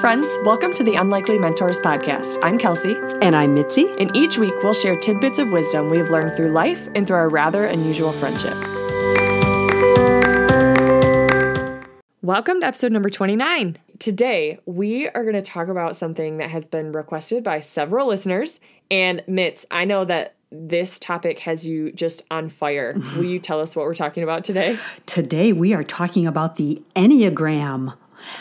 friends. Welcome to the Unlikely Mentors podcast. I'm Kelsey. And I'm Mitzi. And each week we'll share tidbits of wisdom we've learned through life and through our rather unusual friendship. Welcome to episode number 29. Today, we are going to talk about something that has been requested by several listeners. And Mitz, I know that this topic has you just on fire. Will you tell us what we're talking about today? Today, we are talking about the Enneagram.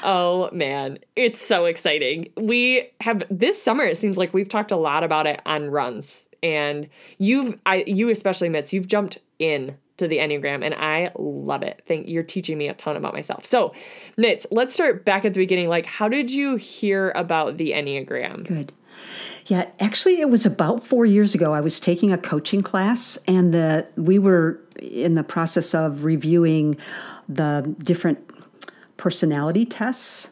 Oh man, it's so exciting. We have this summer it seems like we've talked a lot about it on runs. And you've I you especially Mitz, you've jumped in to the Enneagram and I love it. Think you're teaching me a ton about myself. So, Mitz, let's start back at the beginning. Like how did you hear about the Enneagram? Good. Yeah, actually it was about 4 years ago I was taking a coaching class and the we were in the process of reviewing the different personality tests.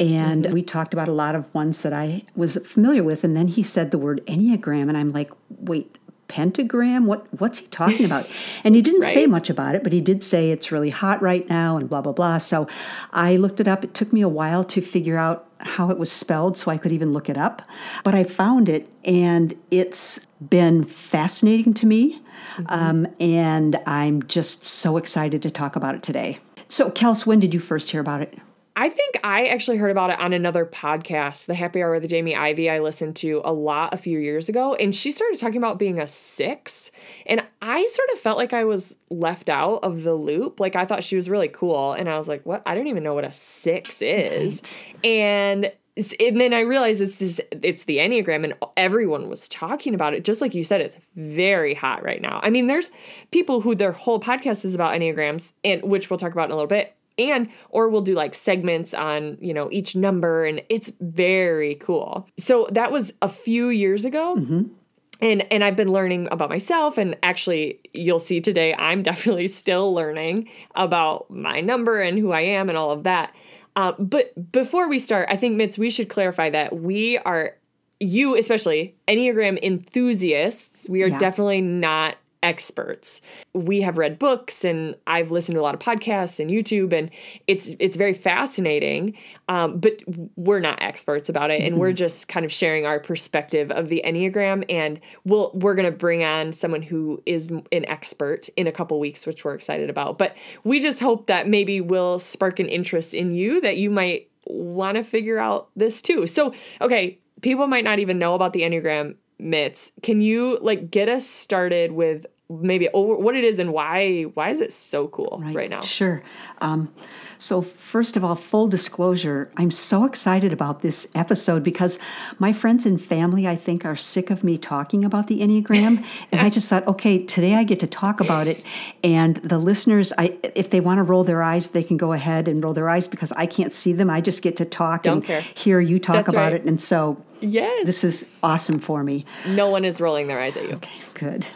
And mm-hmm. we talked about a lot of ones that I was familiar with. And then he said the word Enneagram. And I'm like, wait, pentagram? What what's he talking about? And he didn't right. say much about it, but he did say it's really hot right now and blah blah blah. So I looked it up. It took me a while to figure out how it was spelled so I could even look it up. But I found it and it's been fascinating to me. Mm-hmm. Um, and I'm just so excited to talk about it today. So, Kels, when did you first hear about it? I think I actually heard about it on another podcast, The Happy Hour with Jamie Ivey, I listened to a lot a few years ago. And she started talking about being a six. And I sort of felt like I was left out of the loop. Like I thought she was really cool. And I was like, what? I don't even know what a six is. Right. And and then I realized it's this it's the Enneagram and everyone was talking about it. Just like you said, it's very hot right now. I mean, there's people who their whole podcast is about Enneagrams, and which we'll talk about in a little bit. And or we'll do like segments on, you know, each number, and it's very cool. So that was a few years ago. Mm-hmm and and I've been learning about myself and actually you'll see today I'm definitely still learning about my number and who I am and all of that. Uh, but before we start, I think, Mitz, we should clarify that we are, you especially, Enneagram enthusiasts, we are yeah. definitely not experts. We have read books and I've listened to a lot of podcasts and YouTube and it's it's very fascinating. Um, but we're not experts about it and we're just kind of sharing our perspective of the Enneagram and we'll we're gonna bring on someone who is an expert in a couple weeks, which we're excited about. But we just hope that maybe will spark an interest in you that you might want to figure out this too. So okay, people might not even know about the Enneagram Mitz, can you like get us started with maybe over what it is and why why is it so cool right, right now sure um, so first of all full disclosure i'm so excited about this episode because my friends and family i think are sick of me talking about the enneagram and i just thought okay today i get to talk about it and the listeners i if they want to roll their eyes they can go ahead and roll their eyes because i can't see them i just get to talk Don't and care. hear you talk That's about right. it and so Yes. This is awesome for me. No one is rolling their eyes at you. Okay, good.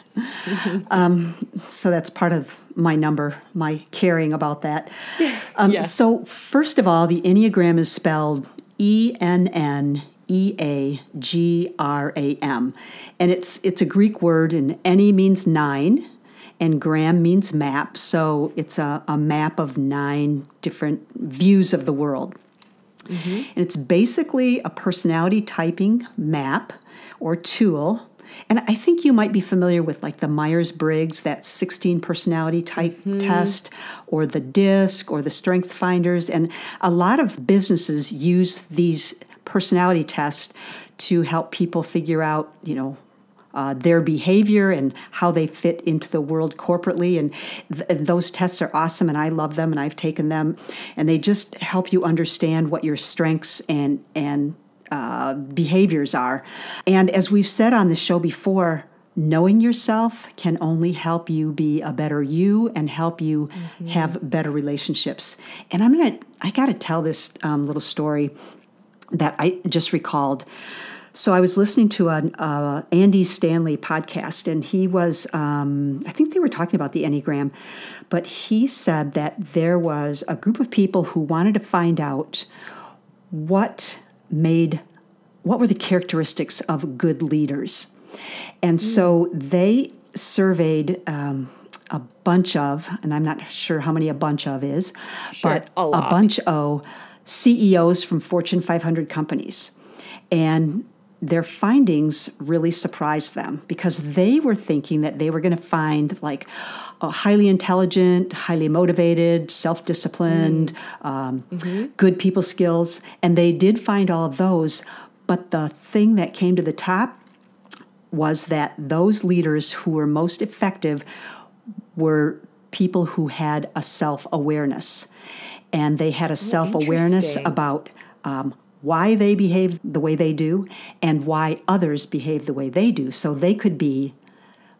um, so that's part of my number, my caring about that. Um, yeah. So, first of all, the Enneagram is spelled E N N E A G R A M. And it's, it's a Greek word, and Enne means nine, and gram means map. So, it's a, a map of nine different views of the world. Mm-hmm. And it's basically a personality typing map or tool. And I think you might be familiar with like the Myers Briggs, that 16 personality type mm-hmm. test, or the DISC, or the Strength Finders. And a lot of businesses use these personality tests to help people figure out, you know, uh, their behavior and how they fit into the world corporately. And, th- and, those tests are awesome, and I love them, and I've taken them, and they just help you understand what your strengths and and uh, behaviors are. And as we've said on the show before, knowing yourself can only help you be a better you and help you mm-hmm. have better relationships. And I'm gonna, I got to tell this um, little story that I just recalled. So I was listening to an uh, Andy Stanley podcast, and he was, um, I think they were talking about the Enneagram, but he said that there was a group of people who wanted to find out what made, what were the characteristics of good leaders. And so they surveyed um, a bunch of, and I'm not sure how many a bunch of is, sure, but a, a bunch of CEOs from Fortune 500 companies. And their findings really surprised them because they were thinking that they were going to find like highly intelligent, highly motivated, self disciplined, mm. um, mm-hmm. good people skills. And they did find all of those. But the thing that came to the top was that those leaders who were most effective were people who had a self awareness. And they had a oh, self awareness about um, why they behave the way they do and why others behave the way they do. So they could be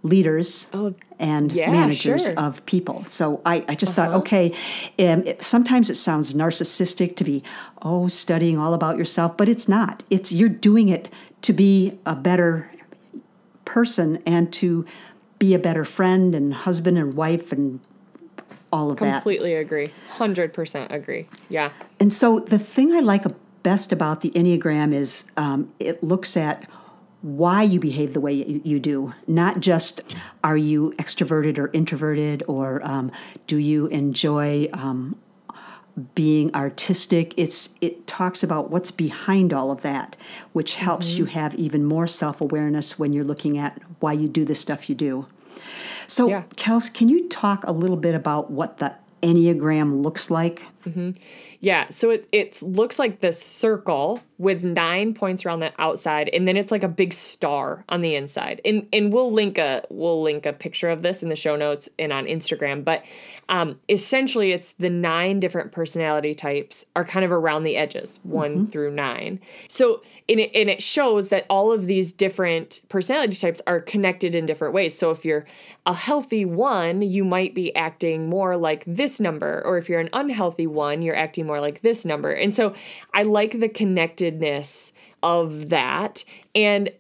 leaders oh, and yeah, managers sure. of people. So I, I just uh-huh. thought, okay, um, it, sometimes it sounds narcissistic to be, oh, studying all about yourself, but it's not. It's you're doing it to be a better person and to be a better friend and husband and wife and all of Completely that. Completely agree. 100% agree. Yeah. And so the thing I like best about the Enneagram is um, it looks at why you behave the way you, you, do, not just are you extroverted or introverted, or um, do you enjoy um, being artistic. It's it talks about what's behind all of that, which helps mm-hmm. you have even more self awareness when you're looking at why you do the stuff you do. So, yeah. Kels, can you talk a little bit about what the Enneagram looks like? Mm-hmm. Yeah, so it it looks like this circle with nine points around the outside, and then it's like a big star on the inside. And and we'll link a we'll link a picture of this in the show notes and on Instagram. But um, essentially, it's the nine different personality types are kind of around the edges, one mm-hmm. through nine. So and it and it shows that all of these different personality types are connected in different ways. So if you're a healthy one, you might be acting more like this number, or if you're an unhealthy one, you're acting more like this number. And so I like the connectedness of that. And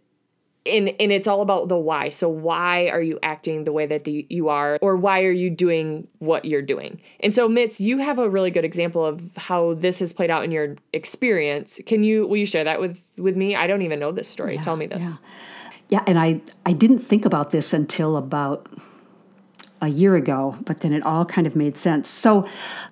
and and it's all about the why. So why are you acting the way that the, you are, or why are you doing what you're doing? And so, Mitz, you have a really good example of how this has played out in your experience. Can you will you share that with with me? I don't even know this story. Yeah, Tell me this. Yeah. yeah, and I I didn't think about this until about a year ago, but then it all kind of made sense. So,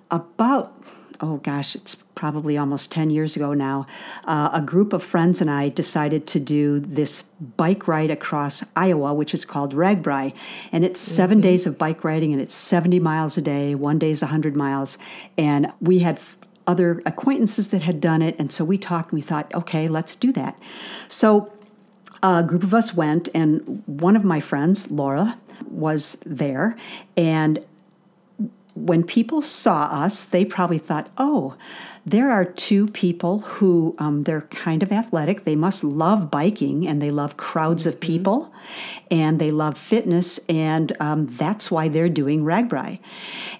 about oh gosh, it's probably almost 10 years ago now, uh, a group of friends and I decided to do this bike ride across Iowa, which is called RAGBRAI. And it's 7 mm-hmm. days of bike riding and it's 70 miles a day. One day is 100 miles. And we had other acquaintances that had done it. And so we talked and we thought, okay, let's do that. So a group of us went, and one of my friends, Laura, was there. And when people saw us, they probably thought, oh, there are two people who um, they're kind of athletic. They must love biking and they love crowds of mm-hmm. people and they love fitness, and um, that's why they're doing RAGBRAI.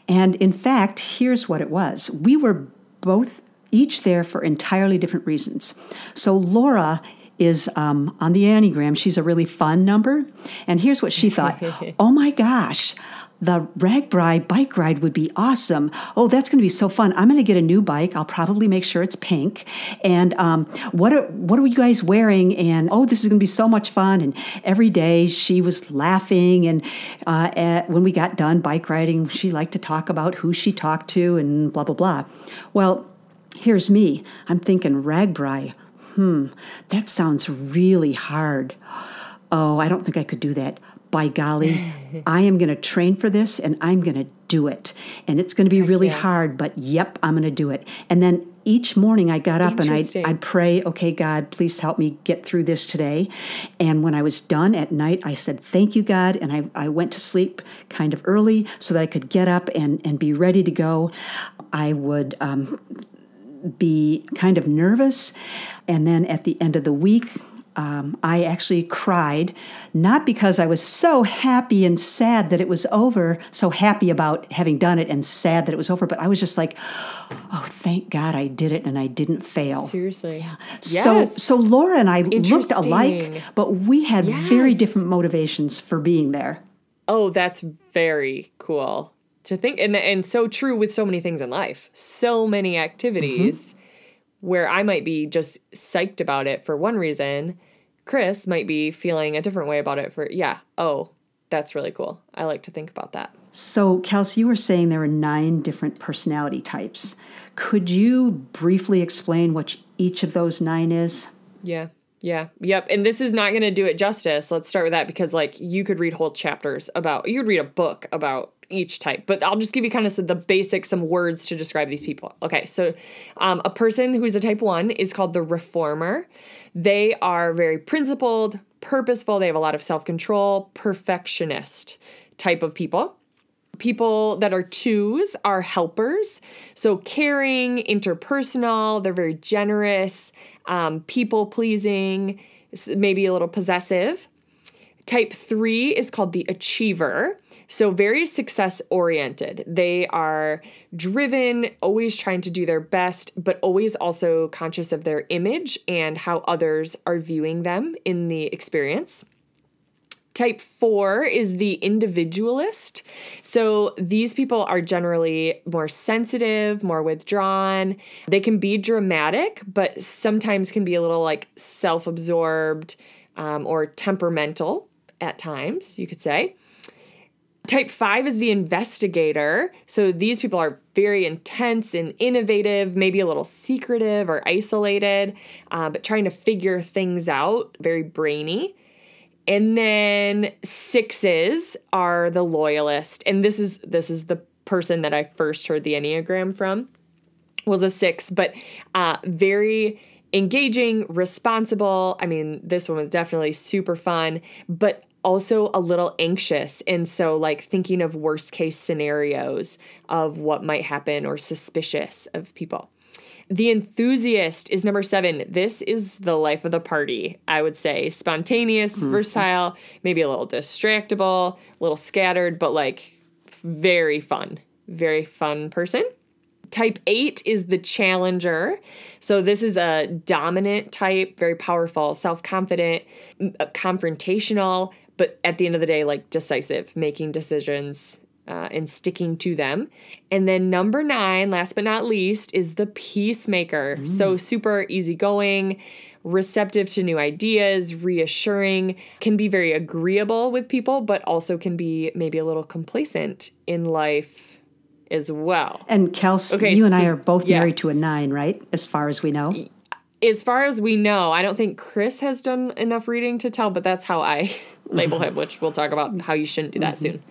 And in fact, here's what it was we were both each there for entirely different reasons. So Laura is um, on the Enneagram. She's a really fun number. And here's what she thought Oh my gosh, the RAGBRAI bike ride would be awesome. Oh, that's going to be so fun. I'm going to get a new bike. I'll probably make sure it's pink. And um, what are what are you guys wearing? And oh, this is going to be so much fun. And every day she was laughing. And uh, at, when we got done bike riding, she liked to talk about who she talked to and blah blah blah. Well, here's me. I'm thinking RAGBRAI. Hmm, that sounds really hard. Oh, I don't think I could do that by golly, I am going to train for this and I'm going to do it. And it's going to be really hard, but yep, I'm going to do it. And then each morning I got up and I'd, I'd pray, okay, God, please help me get through this today. And when I was done at night, I said, thank you, God. And I, I went to sleep kind of early so that I could get up and, and be ready to go. I would um, be kind of nervous. And then at the end of the week, um, I actually cried, not because I was so happy and sad that it was over, so happy about having done it and sad that it was over, but I was just like, oh, thank God I did it and I didn't fail. Seriously. Yeah. Yes. So, so Laura and I looked alike, but we had yes. very different motivations for being there. Oh, that's very cool to think, and and so true with so many things in life. So many activities. Mm-hmm where I might be just psyched about it for one reason, Chris might be feeling a different way about it for, yeah, oh, that's really cool. I like to think about that. So, Kelsey, you were saying there are nine different personality types. Could you briefly explain what each of those nine is? Yeah. Yeah. Yep. And this is not going to do it justice. Let's start with that because, like, you could read whole chapters about, you could read a book about each type, but I'll just give you kind of the basics, some words to describe these people. Okay. So, um, a person who's a type one is called the reformer. They are very principled, purposeful, they have a lot of self control, perfectionist type of people. People that are twos are helpers. So, caring, interpersonal, they're very generous, um, people pleasing, maybe a little possessive. Type three is called the achiever. So, very success oriented. They are driven, always trying to do their best, but always also conscious of their image and how others are viewing them in the experience. Type four is the individualist. So these people are generally more sensitive, more withdrawn. They can be dramatic, but sometimes can be a little like self absorbed um, or temperamental at times, you could say. Type five is the investigator. So these people are very intense and innovative, maybe a little secretive or isolated, uh, but trying to figure things out, very brainy. And then sixes are the loyalist. And this is this is the person that I first heard the Enneagram from was a six, but uh, very engaging, responsible. I mean, this one was definitely super fun, but also a little anxious. And so, like, thinking of worst case scenarios of what might happen or suspicious of people. The enthusiast is number seven. This is the life of the party, I would say. Spontaneous, mm-hmm. versatile, maybe a little distractible, a little scattered, but like very fun. Very fun person. Type 8 is the challenger. So, this is a dominant type, very powerful, self confident, confrontational, but at the end of the day, like decisive, making decisions uh, and sticking to them. And then number nine, last but not least, is the peacemaker. Mm. So super easygoing, receptive to new ideas, reassuring, can be very agreeable with people, but also can be maybe a little complacent in life as well. And Kels, okay, you so, and I are both yeah. married to a nine, right? As far as we know. As far as we know, I don't think Chris has done enough reading to tell, but that's how I label him, which we'll talk about how you shouldn't do that mm-hmm. soon.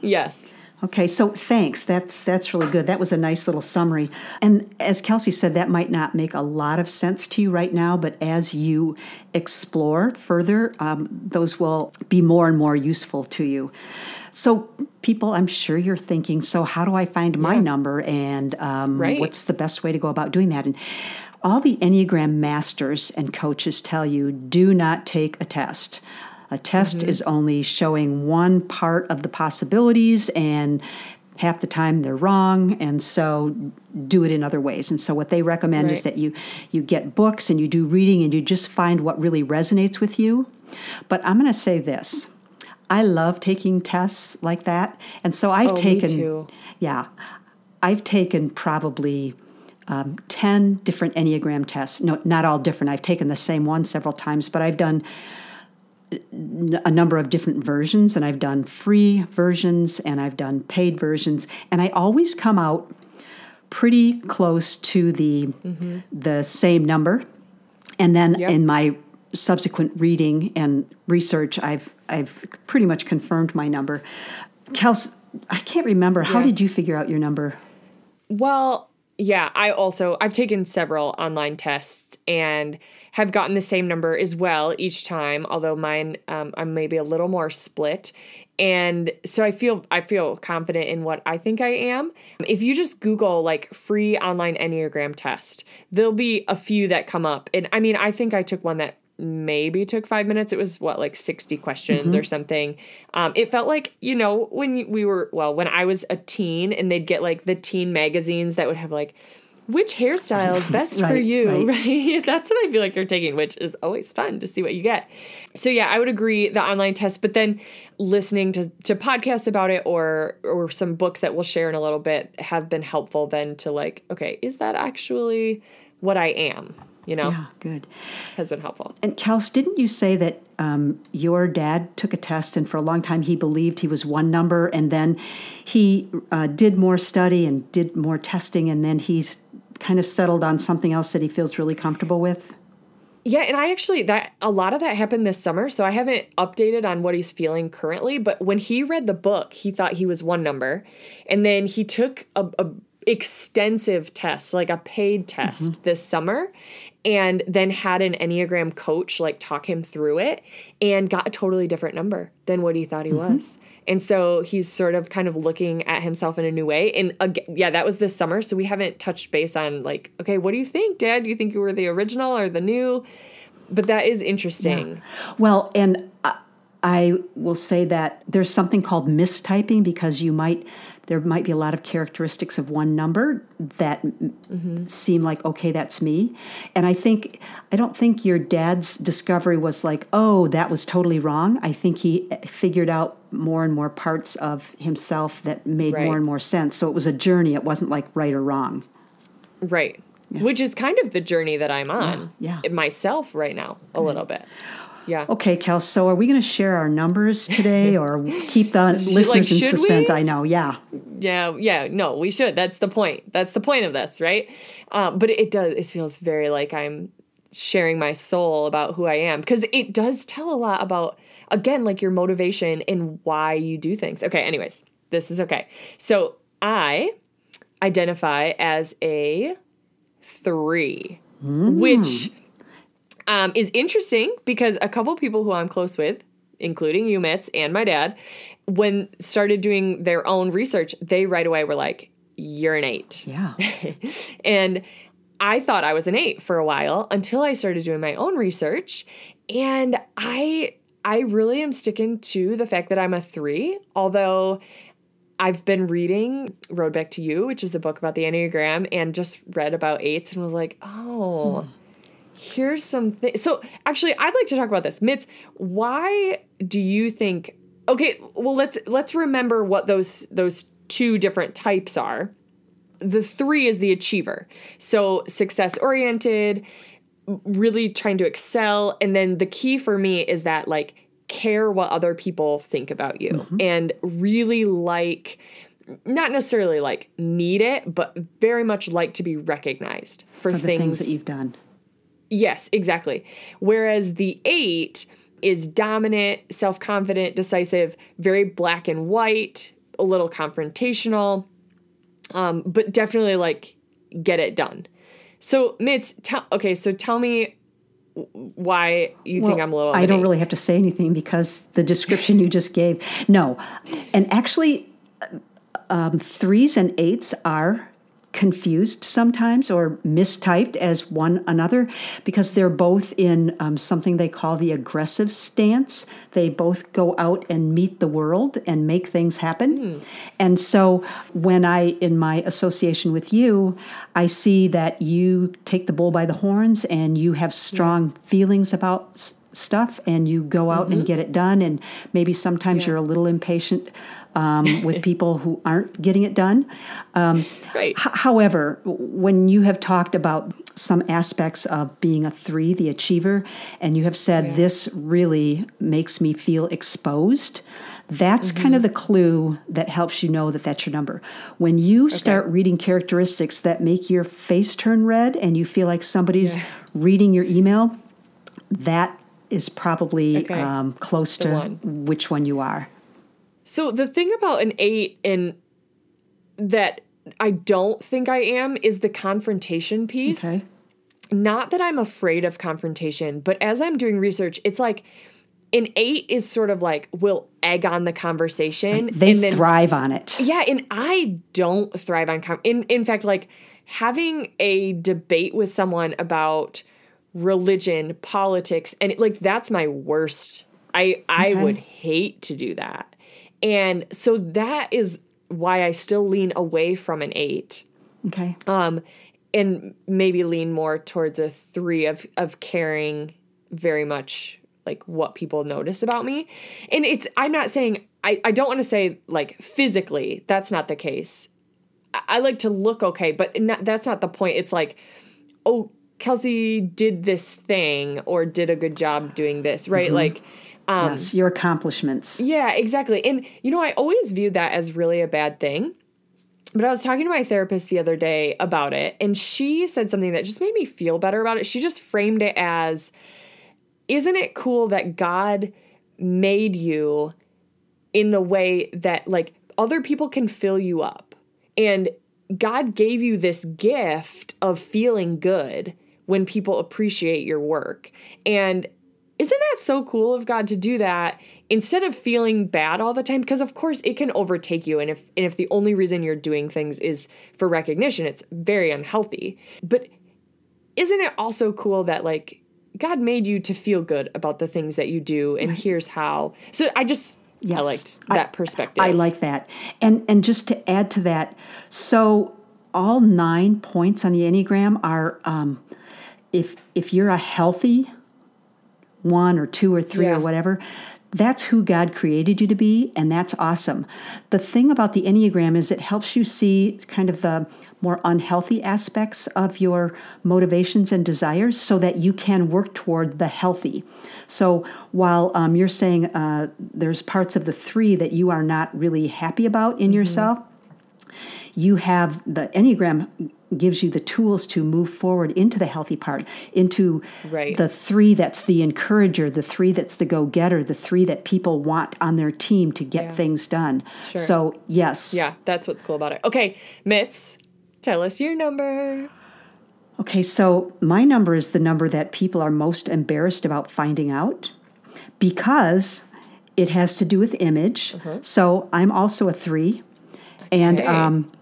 Yes. Okay, so thanks. That's that's really good. That was a nice little summary. And as Kelsey said, that might not make a lot of sense to you right now, but as you explore further, um, those will be more and more useful to you. So, people, I'm sure you're thinking, so how do I find my yeah. number, and um, right. what's the best way to go about doing that? And all the Enneagram masters and coaches tell you do not take a test. A test mm-hmm. is only showing one part of the possibilities, and half the time they're wrong and so do it in other ways and so what they recommend right. is that you you get books and you do reading and you just find what really resonates with you but i'm going to say this i love taking tests like that and so i've oh, taken yeah i've taken probably um, 10 different enneagram tests no not all different i've taken the same one several times but i've done a number of different versions, and I've done free versions and I've done paid versions, and I always come out pretty close to the mm-hmm. the same number. And then yep. in my subsequent reading and research, I've I've pretty much confirmed my number. Kels, I can't remember. How did you figure out your number? Well, yeah, I also I've taken several online tests and have gotten the same number as well each time, although mine um, I'm maybe a little more split. And so I feel I feel confident in what I think I am. If you just Google like free online Enneagram test, there'll be a few that come up. And I mean, I think I took one that maybe took five minutes. It was what, like 60 questions mm-hmm. or something. Um, it felt like, you know, when we were, well, when I was a teen and they'd get like the teen magazines that would have like, which hairstyle is best right, for you, right? right? That's what I feel like you're taking, which is always fun to see what you get. So yeah, I would agree the online test, but then listening to, to podcasts about it or or some books that we'll share in a little bit have been helpful then to like, okay, is that actually what I am? You know? Yeah, good. Has been helpful. And Kels, didn't you say that um, your dad took a test and for a long time he believed he was one number and then he uh, did more study and did more testing and then he's kind of settled on something else that he feels really comfortable with? Yeah, and I actually that a lot of that happened this summer, so I haven't updated on what he's feeling currently, but when he read the book, he thought he was one number. And then he took a, a extensive test, like a paid test mm-hmm. this summer, and then had an Enneagram coach like talk him through it and got a totally different number than what he thought he mm-hmm. was. And so he's sort of kind of looking at himself in a new way. And again, yeah, that was this summer. So we haven't touched base on like, okay, what do you think, Dad? Do you think you were the original or the new? But that is interesting. Yeah. Well, and I, I will say that there's something called mistyping because you might there might be a lot of characteristics of one number that mm-hmm. seem like okay that's me and i think i don't think your dad's discovery was like oh that was totally wrong i think he figured out more and more parts of himself that made right. more and more sense so it was a journey it wasn't like right or wrong right yeah. which is kind of the journey that i'm on yeah, yeah. myself right now a little bit yeah. Okay, Kel. So, are we going to share our numbers today, or keep the listeners like, in suspense? We? I know. Yeah. Yeah. Yeah. No, we should. That's the point. That's the point of this, right? Um, but it does. It feels very like I'm sharing my soul about who I am because it does tell a lot about again like your motivation and why you do things. Okay. Anyways, this is okay. So I identify as a three, mm. which um, is interesting because a couple people who I'm close with, including you, Mitz, and my dad, when started doing their own research, they right away were like, "You're an eight. Yeah, and I thought I was an eight for a while until I started doing my own research, and I I really am sticking to the fact that I'm a three, although. I've been reading Road Back to You, which is a book about the Enneagram, and just read about eights and was like, oh, hmm here's some things. So actually, I'd like to talk about this. Mitz, why do you think? Okay, well let's let's remember what those those two different types are. The three is the achiever, so success oriented, really trying to excel, and then the key for me is that like care what other people think about you mm-hmm. and really like not necessarily like need it, but very much like to be recognized for, for things, things that you've done. Yes, exactly. Whereas the eight is dominant, self confident, decisive, very black and white, a little confrontational, um, but definitely like get it done. So, Mitz, tell okay. So tell me why you well, think I'm a little. I don't really have to say anything because the description you just gave. No, and actually, um, threes and eights are confused sometimes or mistyped as one another because they're both in um, something they call the aggressive stance. They both go out and meet the world and make things happen. Mm. And so when I, in my association with you, I see that you take the bull by the horns and you have strong yeah. feelings about s- stuff and you go out mm-hmm. and get it done. And maybe sometimes yeah. you're a little impatient um, with people who aren't getting it done. Um, right. H- however, when you have talked about some aspects of being a three, the achiever, and you have said yeah. this really makes me feel exposed. That's mm-hmm. kind of the clue that helps you know that that's your number. When you okay. start reading characteristics that make your face turn red and you feel like somebody's yeah. reading your email, that is probably okay. um, close the to one. which one you are. So the thing about an eight and that I don't think I am is the confrontation piece. Okay. Not that I'm afraid of confrontation, but as I'm doing research, it's like an eight is sort of like will egg on the conversation. Like they then, thrive on it. Yeah, and I don't thrive on com- in in fact like having a debate with someone about religion, politics, and it, like that's my worst. I I okay. would hate to do that. And so that is why I still lean away from an eight. Okay. Um, and maybe lean more towards a three of of caring very much like what people notice about me. And it's I'm not saying I, I don't want to say like physically, that's not the case. I, I like to look okay, but not, that's not the point. It's like, oh, Kelsey did this thing or did a good job doing this, right? Mm-hmm. Like, um, yes, your accomplishments. Yeah, exactly. And, you know, I always viewed that as really a bad thing. But I was talking to my therapist the other day about it, and she said something that just made me feel better about it. She just framed it as Isn't it cool that God made you in the way that, like, other people can fill you up? And God gave you this gift of feeling good when people appreciate your work. And isn't that so cool of God to do that instead of feeling bad all the time? Because of course it can overtake you, and if and if the only reason you're doing things is for recognition, it's very unhealthy. But isn't it also cool that like God made you to feel good about the things that you do, and right. here's how. So I just yes, I liked that I, perspective. I like that, and and just to add to that, so all nine points on the enneagram are um, if if you're a healthy one or two or three yeah. or whatever, that's who God created you to be, and that's awesome. The thing about the Enneagram is it helps you see kind of the more unhealthy aspects of your motivations and desires so that you can work toward the healthy. So while um, you're saying uh, there's parts of the three that you are not really happy about in mm-hmm. yourself, you have the Enneagram gives you the tools to move forward into the healthy part, into right. the three that's the encourager, the three that's the go getter, the three that people want on their team to get yeah. things done. Sure. So, yes. Yeah, that's what's cool about it. Okay, Mitz, tell us your number. Okay, so my number is the number that people are most embarrassed about finding out because it has to do with image. Uh-huh. So I'm also a three. Okay. And um,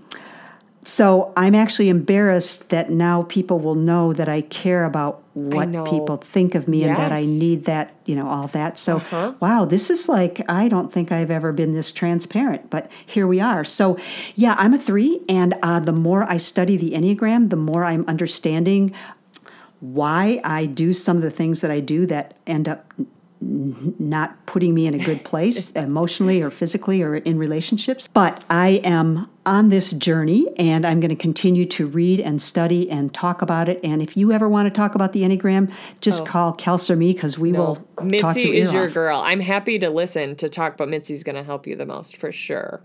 so I'm actually embarrassed that now people will know that I care about what people think of me yes. and that I need that, you know, all that. So, uh-huh. wow, this is like, I don't think I've ever been this transparent, but here we are. So, yeah, I'm a three. And uh, the more I study the Enneagram, the more I'm understanding why I do some of the things that I do that end up not putting me in a good place emotionally or physically or in relationships. But I am on this journey and I'm going to continue to read and study and talk about it. And if you ever want to talk about the Enneagram, just oh. call Kels or me because we no. will Mitzi is your off. girl. I'm happy to listen to talk, but Mitzi's going to help you the most for sure.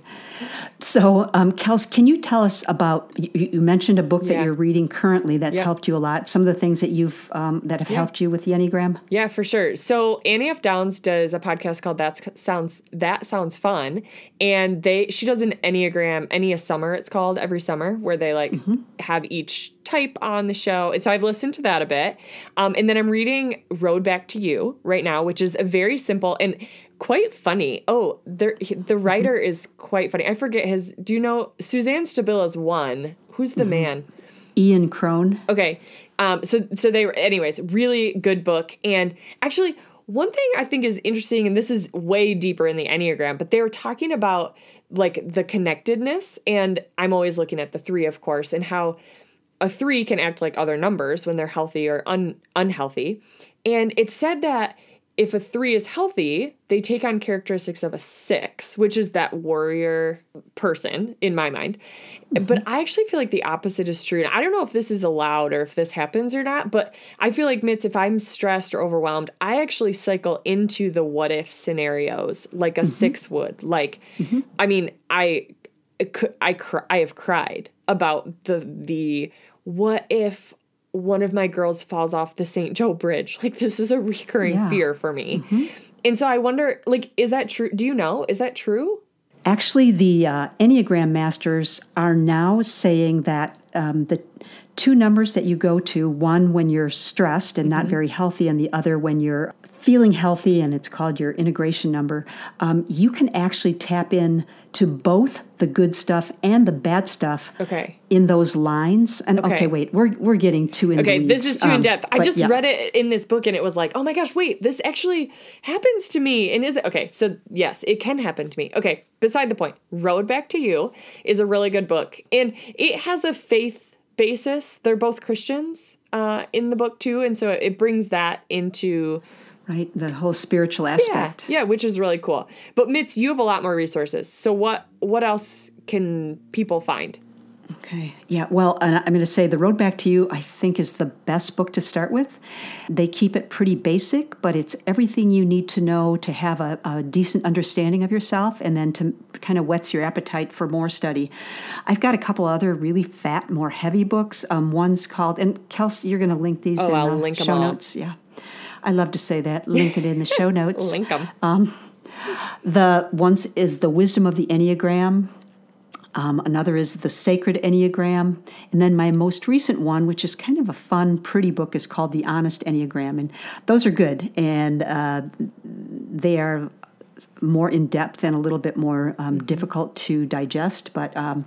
so, um, Kels, can you tell us about? You, you mentioned a book yeah. that you're reading currently that's yeah. helped you a lot. Some of the things that you've um, that have yeah. helped you with the Enneagram. Yeah, for sure. So Annie F. Downs does a podcast called "That Sounds That Sounds Fun," and they she does an Enneagram Enneasummer. It's called every summer where they like mm-hmm. have each type on the show. And so I've listened to that a bit. Um, and then I'm reading Road Back to You right now, which is a very simple and quite funny. Oh, there, the mm-hmm. writer mm-hmm. is quite funny. I forget his. Do you know Suzanne Stabile's one? Who's the mm-hmm. man? Ian Cron. Okay. Um, so so they were anyways, really good book. And actually one thing I think is interesting, and this is way deeper in the Enneagram, but they were talking about like the connectedness, and I'm always looking at the three, of course, and how a three can act like other numbers when they're healthy or un- unhealthy. And it said that if a three is healthy, they take on characteristics of a six, which is that warrior person in my mind. Mm-hmm. But I actually feel like the opposite is true. And I don't know if this is allowed or if this happens or not, but I feel like, Mitz, if I'm stressed or overwhelmed, I actually cycle into the what if scenarios like a mm-hmm. six would. Like, mm-hmm. I mean, I. I, I, I have cried about the the what if one of my girls falls off the St. Joe Bridge? Like, this is a recurring yeah. fear for me. Mm-hmm. And so I wonder, like, is that true? Do you know? Is that true? Actually, the uh, Enneagram masters are now saying that um, the two numbers that you go to one when you're stressed and mm-hmm. not very healthy, and the other when you're feeling healthy, and it's called your integration number, um, you can actually tap in to both the good stuff and the bad stuff okay. in those lines. And okay, okay wait, we're we're getting too in Okay, this is too um, in depth. I just yeah. read it in this book and it was like, oh my gosh, wait, this actually happens to me. And is it okay? So yes, it can happen to me. Okay, beside the point. Road Back to You is a really good book. And it has a faith basis. They're both Christians uh, in the book too. And so it brings that into right? The whole spiritual aspect. Yeah, yeah, which is really cool. But Mitz, you have a lot more resources. So what what else can people find? Okay. Yeah. Well, and I'm going to say The Road Back to You, I think, is the best book to start with. They keep it pretty basic, but it's everything you need to know to have a, a decent understanding of yourself and then to kind of whets your appetite for more study. I've got a couple other really fat, more heavy books. Um, one's called, and Kelsey, you're going to link these oh, in I'll the link show notes. Yeah. I love to say that. Link it in the show notes. link them. Um, the once is the wisdom of the Enneagram. Um, another is the Sacred Enneagram. And then my most recent one, which is kind of a fun, pretty book, is called The Honest Enneagram. And those are good. And uh, they are more in depth and a little bit more um, mm-hmm. difficult to digest. But um,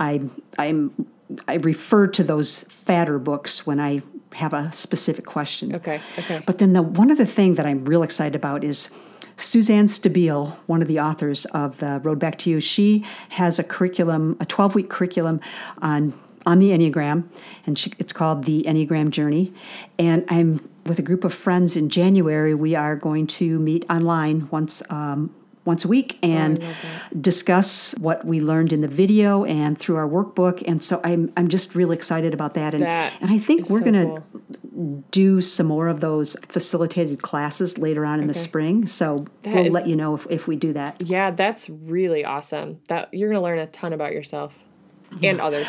I, I'm, I refer to those fatter books when I have a specific question. Okay, okay. But then the one other thing that I'm real excited about is Suzanne Stabile, one of the authors of the Road Back to You, she has a curriculum, a 12 week curriculum on on the Enneagram, and she, it's called the Enneagram Journey. And I'm with a group of friends in January. We are going to meet online once um, once a week and oh, discuss what we learned in the video and through our workbook. And so I'm I'm just really excited about that. And that and I think we're so gonna cool. do some more of those facilitated classes later on in okay. the spring. So that we'll is, let you know if, if we do that. Yeah, that's really awesome. That you're gonna learn a ton about yourself yeah. and others.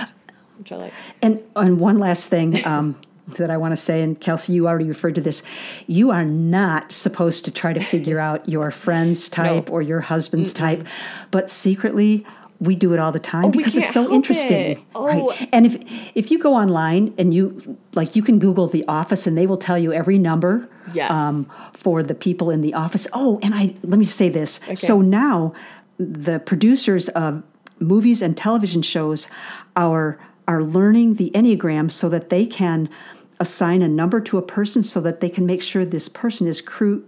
Which I like. And and one last thing, um, that I want to say, and Kelsey, you already referred to this. You are not supposed to try to figure out your friend's type no. or your husband's Mm-mm. type, but secretly, we do it all the time oh, because it's so interesting it. oh. right and if if you go online and you like you can google the office and they will tell you every number yes. um, for the people in the office oh and i let me say this okay. so now the producers of movies and television shows are are learning the enneagram so that they can assign a number to a person so that they can make sure this person is true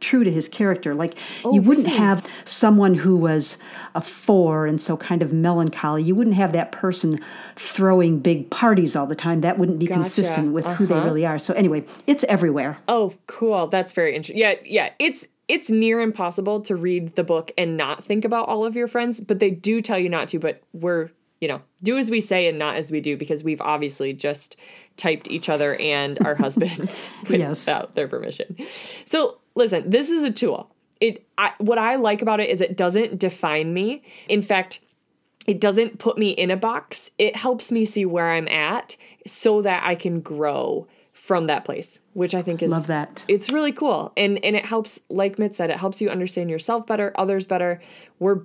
true to his character. Like oh, you wouldn't really? have someone who was a four and so kind of melancholy. You wouldn't have that person throwing big parties all the time. That wouldn't be gotcha. consistent with uh-huh. who they uh-huh. really are. So anyway, it's everywhere. Oh, cool. That's very interesting. Yeah, yeah. It's it's near impossible to read the book and not think about all of your friends, but they do tell you not to, but we're you know, do as we say and not as we do because we've obviously just typed each other and our husbands yes. without their permission. So, listen, this is a tool. It I, what I like about it is it doesn't define me. In fact, it doesn't put me in a box. It helps me see where I'm at so that I can grow from that place, which I think is love that. It's really cool, and and it helps, like Mitz said, it helps you understand yourself better, others better. We're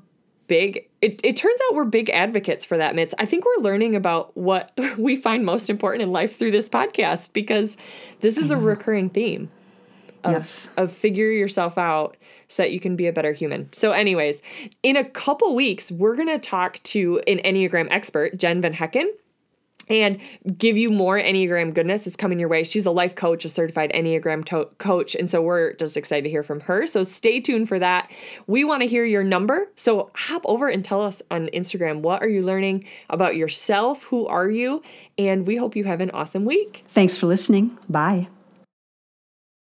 big it, it turns out we're big advocates for that Mitz i think we're learning about what we find most important in life through this podcast because this is a mm-hmm. recurring theme of, yes. of figure yourself out so that you can be a better human. So anyways in a couple weeks we're going to talk to an enneagram expert jen van hecken and give you more Enneagram goodness is coming your way. She's a life coach, a certified Enneagram to- coach. And so we're just excited to hear from her. So stay tuned for that. We want to hear your number. So hop over and tell us on Instagram what are you learning about yourself? Who are you? And we hope you have an awesome week. Thanks for listening. Bye.